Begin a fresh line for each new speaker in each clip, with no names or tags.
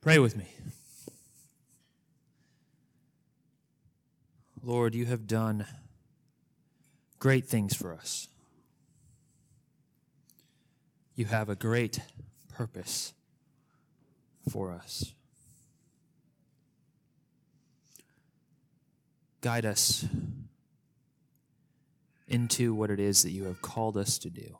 Pray with me. Lord, you have done great things for us. You have a great purpose for us. Guide us into what it is that you have called us to do.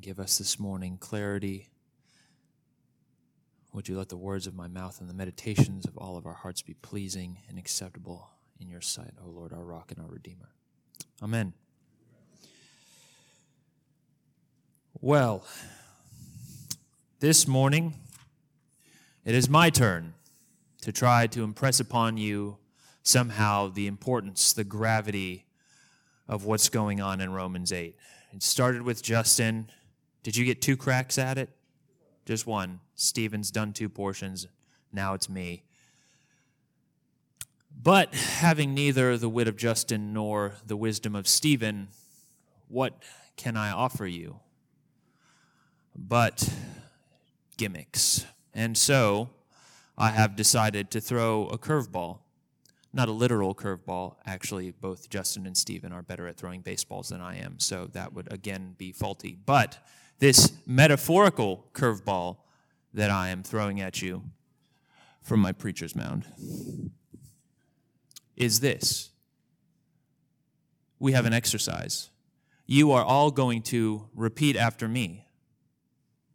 Give us this morning clarity. Would you let the words of my mouth and the meditations of all of our hearts be pleasing and acceptable in your sight, O Lord, our rock and our redeemer? Amen. Well, this morning, it is my turn to try to impress upon you somehow the importance, the gravity of what's going on in Romans 8. It started with Justin. Did you get two cracks at it? Just one. Stephen's done two portions. Now it's me. But having neither the wit of Justin nor the wisdom of Stephen, what can I offer you? But gimmicks. And so I have decided to throw a curveball. Not a literal curveball. Actually, both Justin and Stephen are better at throwing baseballs than I am, so that would again be faulty. But this metaphorical curveball that I am throwing at you from my preacher's mound is this we have an exercise. You are all going to repeat after me.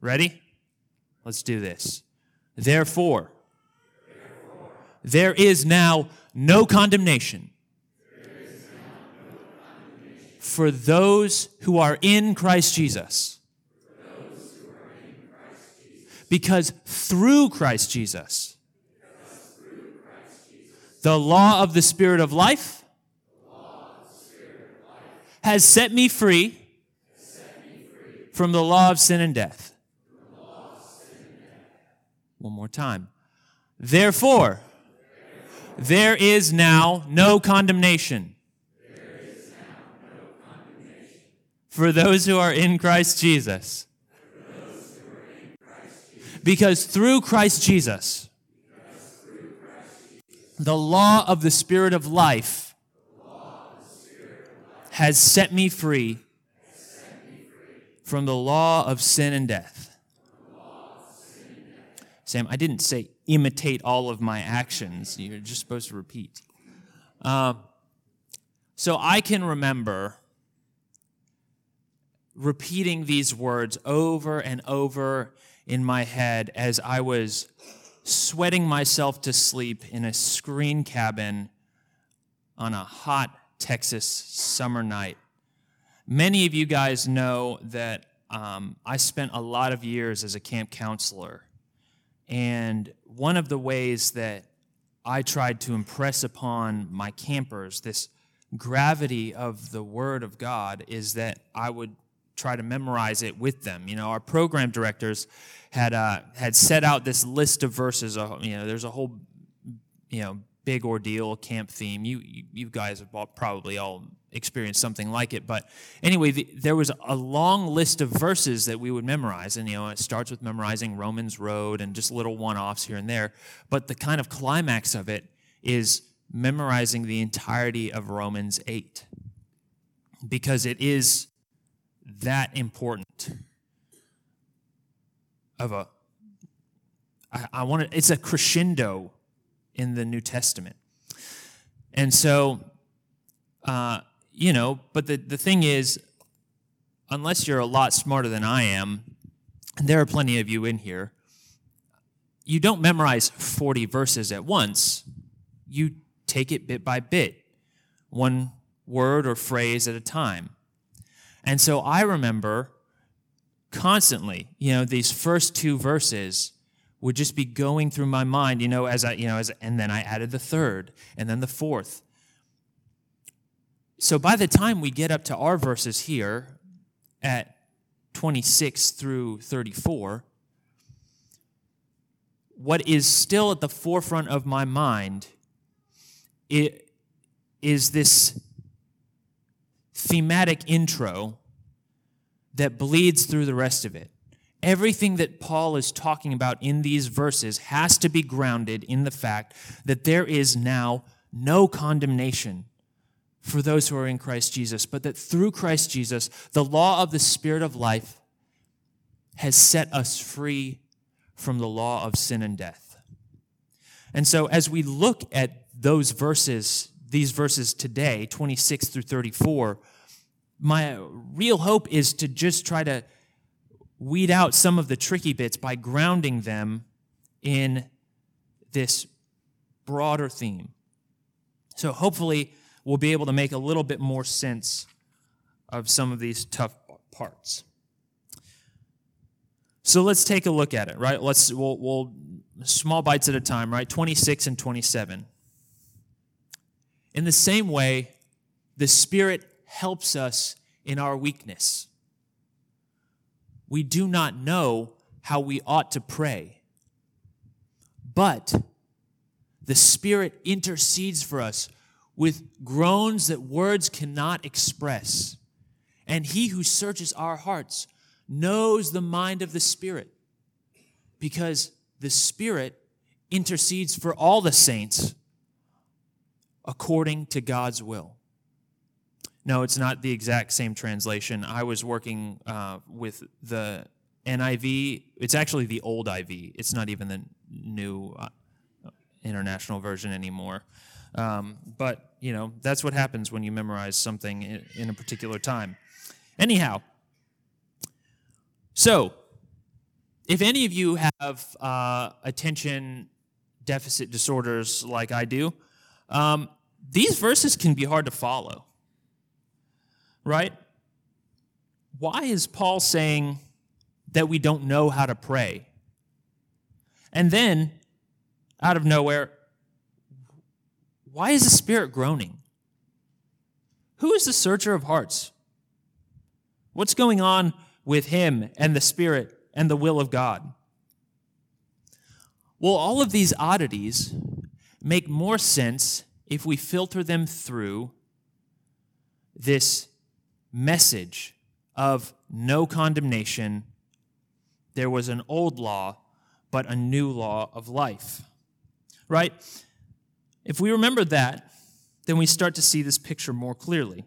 Ready? Let's do this. Therefore, there is now no condemnation, now no condemnation. for those who are in Christ Jesus. Because through Christ Jesus, the law of the Spirit of life has set me free from the law of sin and death. One more time. Therefore, there is now no condemnation for those who are in Christ Jesus. Because through Christ Jesus, the law of the Spirit of life has set me free from the law of sin and death. Sam, I didn't say imitate all of my actions. You're just supposed to repeat. Um, so I can remember repeating these words over and over in my head as I was sweating myself to sleep in a screen cabin on a hot Texas summer night. Many of you guys know that um, I spent a lot of years as a camp counselor. And one of the ways that I tried to impress upon my campers this gravity of the Word of God is that I would try to memorize it with them. You know, our program directors had uh, had set out this list of verses. Uh, you know, there's a whole you know big ordeal camp theme. You you, you guys have all, probably all experienced something like it. But anyway, the, there was a long list of verses that we would memorize, and you know, it starts with memorizing Romans Road and just little one-offs here and there. But the kind of climax of it is memorizing the entirety of Romans eight, because it is that important of a I, I want to, it's a crescendo in the New Testament. And so, uh, you know, but the, the thing is, unless you're a lot smarter than I am, and there are plenty of you in here, you don't memorize 40 verses at once. You take it bit by bit, one word or phrase at a time. And so I remember constantly, you know, these first two verses would just be going through my mind, you know, as I, you know, as, and then I added the third and then the fourth. So by the time we get up to our verses here at 26 through 34, what is still at the forefront of my mind is this thematic intro that bleeds through the rest of it. Everything that Paul is talking about in these verses has to be grounded in the fact that there is now no condemnation for those who are in Christ Jesus, but that through Christ Jesus, the law of the Spirit of life has set us free from the law of sin and death. And so, as we look at those verses, these verses today, 26 through 34, my real hope is to just try to weed out some of the tricky bits by grounding them in this broader theme. So, hopefully, we'll be able to make a little bit more sense of some of these tough parts. So let's take a look at it, right? Let's we'll, we'll small bites at a time, right? 26 and 27. In the same way, the Spirit helps us in our weakness. We do not know how we ought to pray, but the Spirit intercedes for us with groans that words cannot express. And he who searches our hearts knows the mind of the Spirit because the Spirit intercedes for all the saints according to God's will. No, it's not the exact same translation. I was working uh, with the NIV. It's actually the old IV. It's not even the new uh, international version anymore. Um, but, you know, that's what happens when you memorize something in, a particular time. Anyhow, so if any of you have uh, attention deficit disorders like I do, um, these verses can be hard to follow. Right? Why is Paul saying that we don't know how to pray? And then, out of nowhere, why is the Spirit groaning? Who is the searcher of hearts? What's going on with Him and the Spirit and the will of God? Well, all of these oddities make more sense if we filter them through this message of no condemnation. There was an old law, but a new law of life. Right? If we remember that, then we start to see this picture more clearly.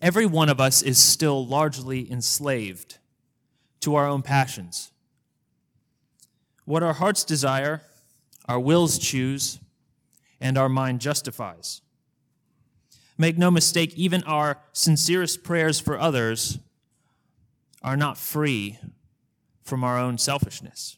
Every one of us is still largely enslaved to our own passions. What our hearts desire, our wills choose, and our mind justifies. Make no mistake, even our sincerest prayers for others are not free from our own selfishness.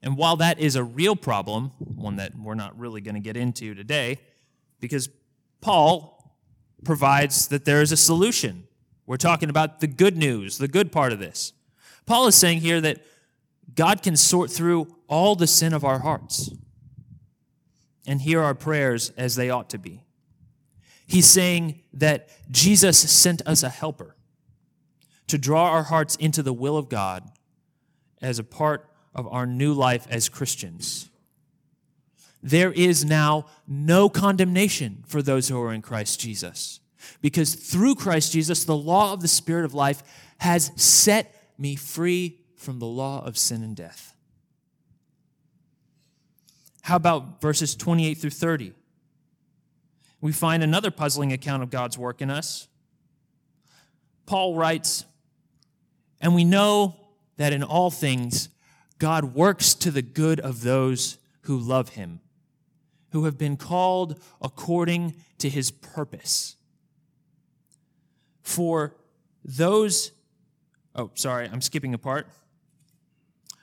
And while that is a real problem, one that we're not really going to get into today, because Paul provides that there is a solution. We're talking about the good news, the good part of this. Paul is saying here that God can sort through all the sin of our hearts and hear our prayers as they ought to be. He's saying that Jesus sent us a helper to draw our hearts into the will of God as a part of our new life as Christians. There is now no condemnation for those who are in Christ Jesus. Because through Christ Jesus, the law of the Spirit of life has set me free from the law of sin and death. How about verses 28 through 30? We find another puzzling account of God's work in us. Paul writes, And we know that in all things God works to the good of those who love him, who have been called according to his purpose. For those, oh, sorry, I'm skipping a part.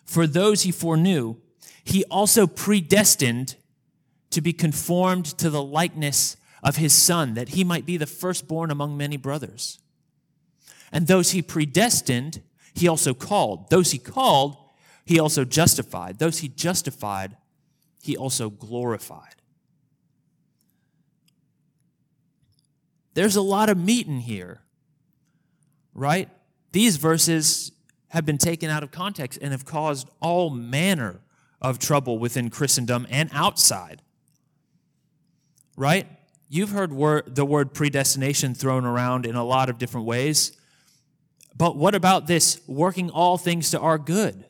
For those he foreknew, he also predestined to be conformed to the likeness of his son, that he might be the firstborn among many brothers. And those he predestined, he also called. Those he called, he also justified. Those he justified, he also glorified. There's a lot of meat in here, right? These verses have been taken out of context and have caused all manner of trouble within Christendom and outside. Right? You've heard the word predestination thrown around in a lot of different ways. But what about this working all things to our good?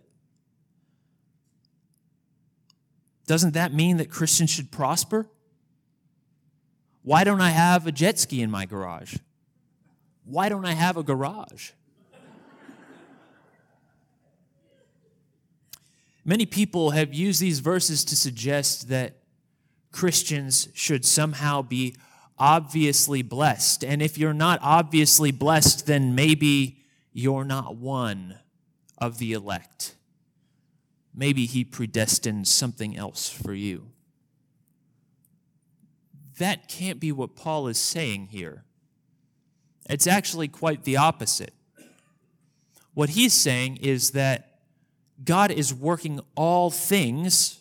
Doesn't that mean that Christians should prosper? Why don't I have a jet ski in my garage? Why don't I have a garage? Many people have used these verses to suggest that Christians should somehow be obviously blessed. And if you're not obviously blessed, then maybe you're not one of the elect. Maybe he predestined something else for you. That can't be what Paul is saying here. It's actually quite the opposite. What he's saying is that God is working all things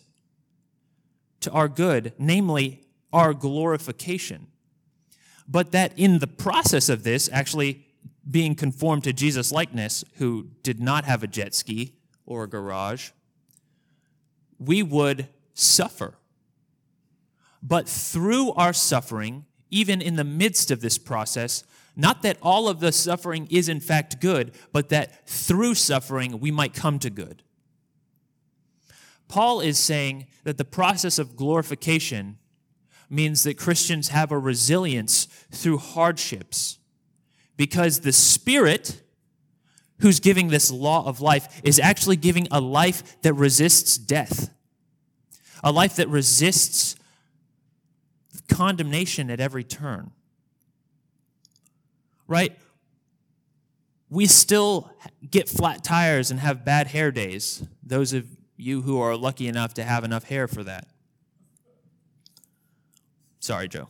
to our good, namely our glorification. But that in the process of this, actually being conformed to Jesus' likeness, who did not have a jet ski or a garage, we would suffer. But through our suffering, even in the midst of this process, not that all of the suffering is in fact good, but that through suffering we might come to good. Paul is saying that the process of glorification means that Christians have a resilience through hardships because the Spirit who's giving this law of life is actually giving a life that resists death, a life that resists condemnation at every turn. Right? We still get flat tires and have bad hair days, those of you who are lucky enough to have enough hair for that. Sorry, Joe.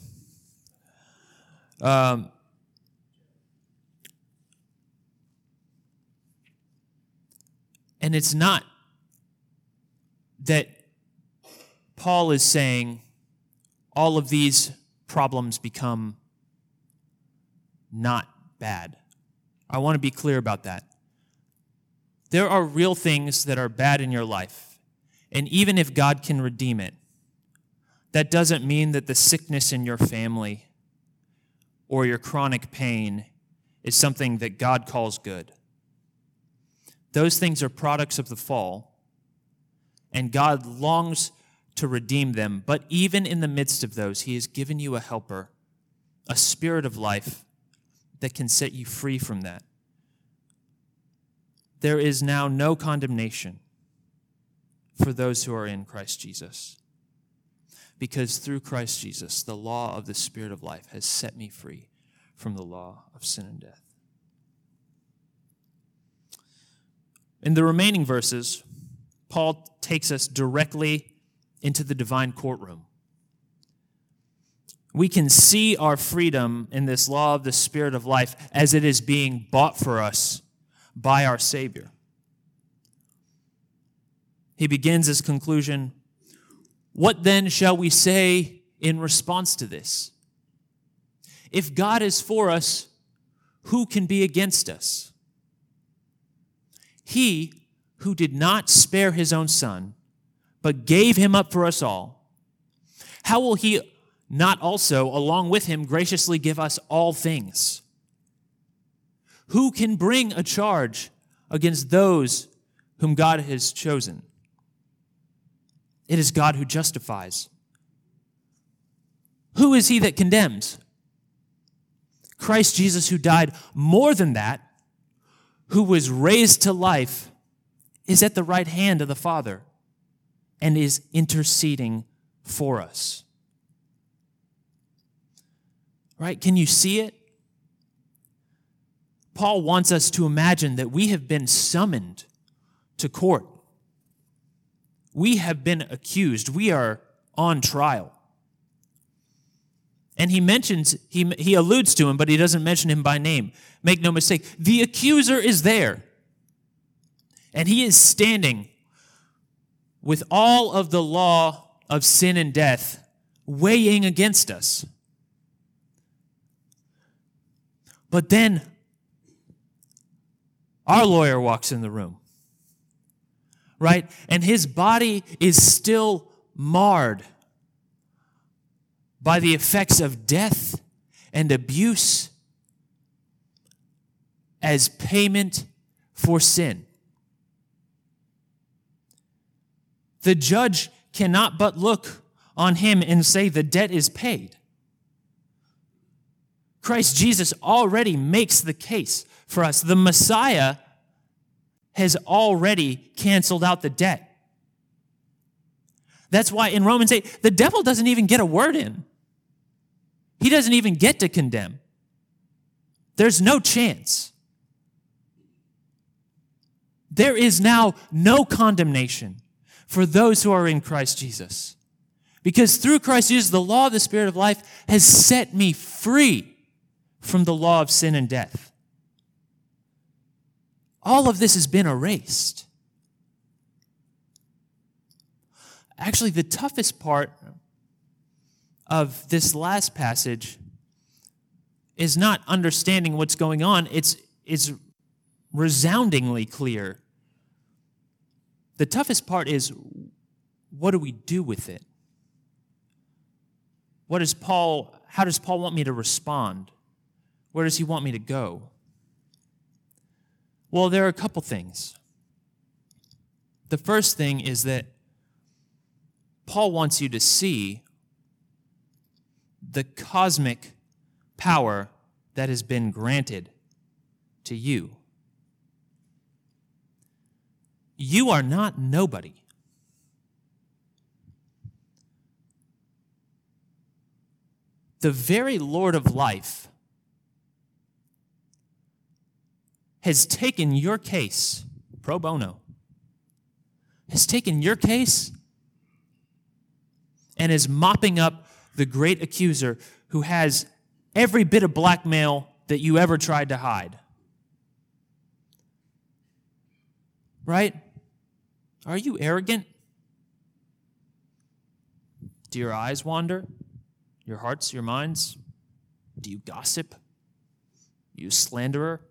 Um, And it's not that Paul is saying all of these problems become not bad. I want to be clear about that. There are real things that are bad in your life. And even if God can redeem it, that doesn't mean that the sickness in your family or your chronic pain is something that God calls good. Those things are products of the fall, and God longs to redeem them. But even in the midst of those, He has given you a helper, a spirit of life that can set you free from that. There is now no condemnation for those who are in Christ Jesus. Because through Christ Jesus, the law of the Spirit of life has set me free from the law of sin and death. In the remaining verses, Paul takes us directly into the divine courtroom. We can see our freedom in this law of the Spirit of life as it is being bought for us by our Savior. He begins his conclusion What then shall we say in response to this? If God is for us, who can be against us? He who did not spare his own son, but gave him up for us all, how will he not also, along with him, graciously give us all things? Who can bring a charge against those whom God has chosen? It is God who justifies. Who is he that condemns? Christ Jesus, who died more than that who was raised to life, is at the right hand of the Father and is interceding for us. Right? Can you see it? Paul wants us to imagine that we have been summoned to court. We have been accused. We are on trial. And he mentions, he, he alludes to him, but he doesn't mention him by name. Make no mistake, the accuser is there. And he is standing with all of the law of sin and death weighing against us. But then our lawyer walks in the room, right? And his body is still marred by the effects of death and abuse. as payment for sin. The judge cannot but look on him and say, The debt is paid. Christ Jesus already makes the case for us. The Messiah has already canceled out the debt. That's why in Romans 8, the devil doesn't even get a word in. He doesn't even get to condemn. There's no chance. There is now no condemnation for those who are in Christ Jesus. Because through Christ Jesus, the law of the Spirit of life has set me free from the law of sin and death. All of this has been erased. Actually, the toughest part of this last passage is not understanding what's going on, it's, it's resoundingly clear. The toughest part is what do we do with it? What does Paul, how does Paul want me to respond? Where does he want me to go? Well, there are a couple things. The first thing is that Paul wants you to see the cosmic power that has been granted to you. You are not nobody. The very Lord of life has taken your case pro bono, has taken your case and is mopping up the great accuser who has every bit of blackmail that you ever tried to hide. Right? Are you arrogant? Do your eyes wander? Your hearts, your minds? Do you gossip? You slanderer?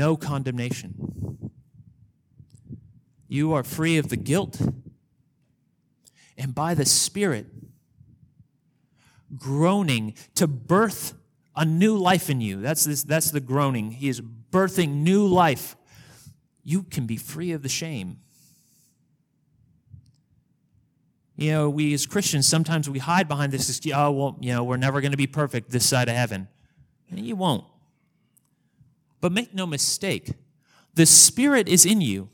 No condemnation. You are free of the guilt, and by the Spirit, groaning to birth a new life in you. That's, this, that's the groaning. He is birthing new life. You can be free of the shame. You know, we as Christians, sometimes we hide behind this, oh, well, you know, we're never going to be perfect this side of heaven. And you won't. But make no mistake, the Spirit is in you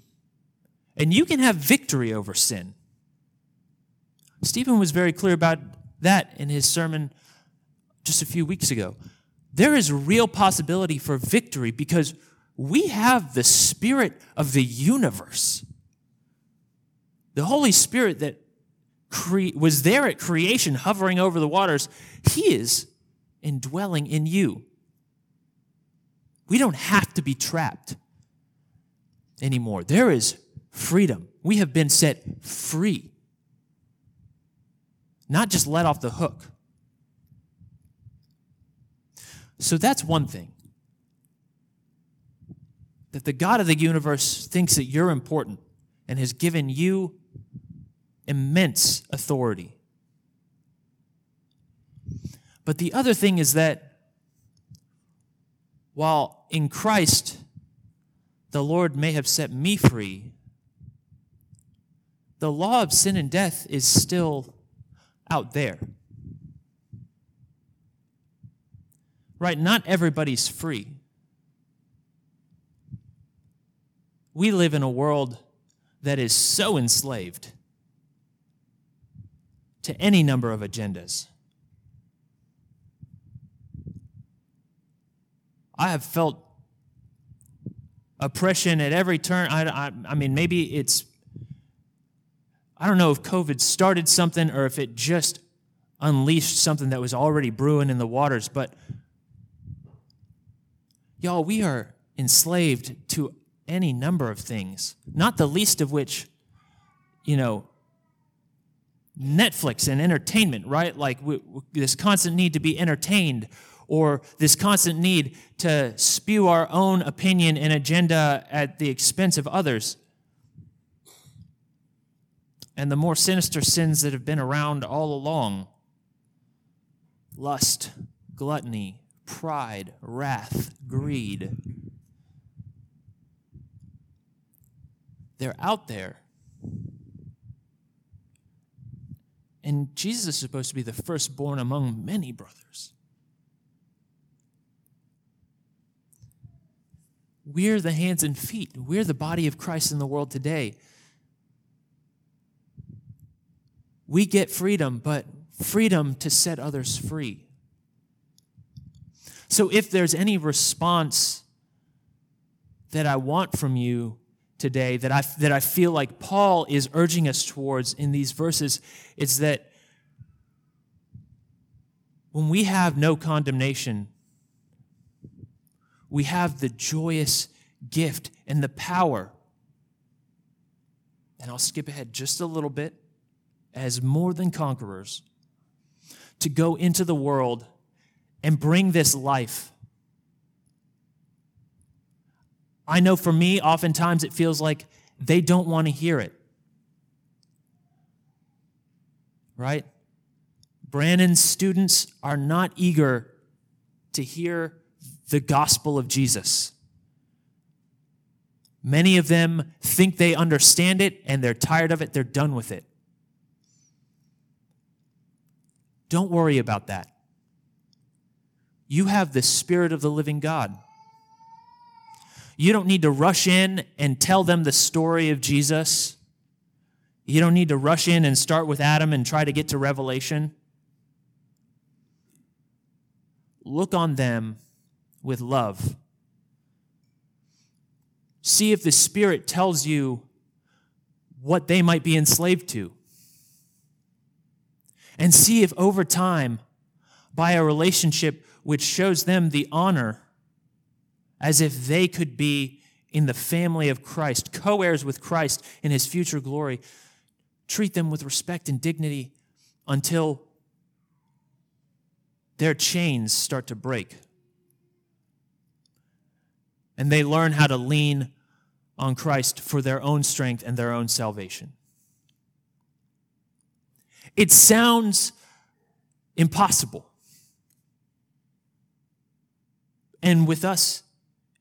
and you can have victory over sin. Stephen was very clear about that in his sermon just a few weeks ago. There is real possibility for victory because we have the Spirit of the universe. The Holy Spirit that cre- was there at creation, hovering over the waters, He is indwelling in you. We don't have to be trapped anymore. There is freedom. We have been set free, not just let off the hook. So that's one thing. That the God of the universe thinks that you're important and has given you immense authority. But the other thing is that while in Christ the Lord may have set me free, the law of sin and death is still out there. Right? Not everybody's free. We live in a world that is so enslaved to any number of agendas. I have felt oppression at every turn. I, I, I mean, maybe it's I don't know if COVID started something or if it just unleashed something that was already brewing in the waters, but y'all, we are enslaved to any number of things, not the least of which, you know, Netflix and entertainment, right? Like we, we, this constant need to be entertained or this constant need to spew our own opinion and agenda at the expense of others and the more sinister sins that have been around all along. lust, gluttony, pride, wrath, greed. They're out there. And Jesus is supposed to be the firstborn among many brothers. We're the hands and feet. We're the body of Christ in the world today. We get freedom, but freedom to set others free. So if there's any response that I want from you today, that I, that I feel like Paul is urging us towards in these verses, it's that when we have no condemnation, we have the joyous gift and the power. And I'll skip ahead just a little bit as more than conquerors to go into the world and bring this life. I know for me, oftentimes it feels like they don't want to hear it. Right? Brandon's students are not eager to hear the gospel of Jesus. Many of them think they understand it and they're tired of it, they're done with it. Don't worry about that. You have the Spirit of the living God. You don't need to rush in and tell them the story of Jesus. You don't need to rush in and start with Adam and try to get to Revelation. Look on them with love. See if the Spirit tells you what they might be enslaved to. And see if over time, by a relationship which shows them the honor as if they could be in the family of Christ, co heirs with Christ in his future glory. Treat them with respect and dignity until their chains start to break. And they learn how to lean on Christ for their own strength and their own salvation. It sounds impossible. And with us,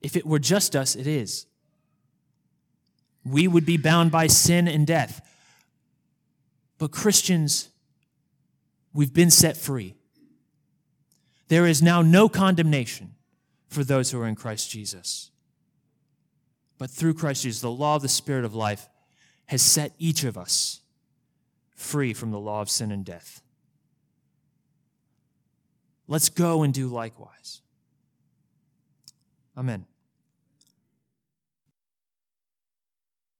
if it were just us, it is. We would be bound by sin and death. But Christians, we've been set free. There is now no condemnation for those who are in Christ Jesus. But through Christ Jesus, the law of the Spirit of life has set each of us free from the law of sin and death. Let's go and do likewise. Amen.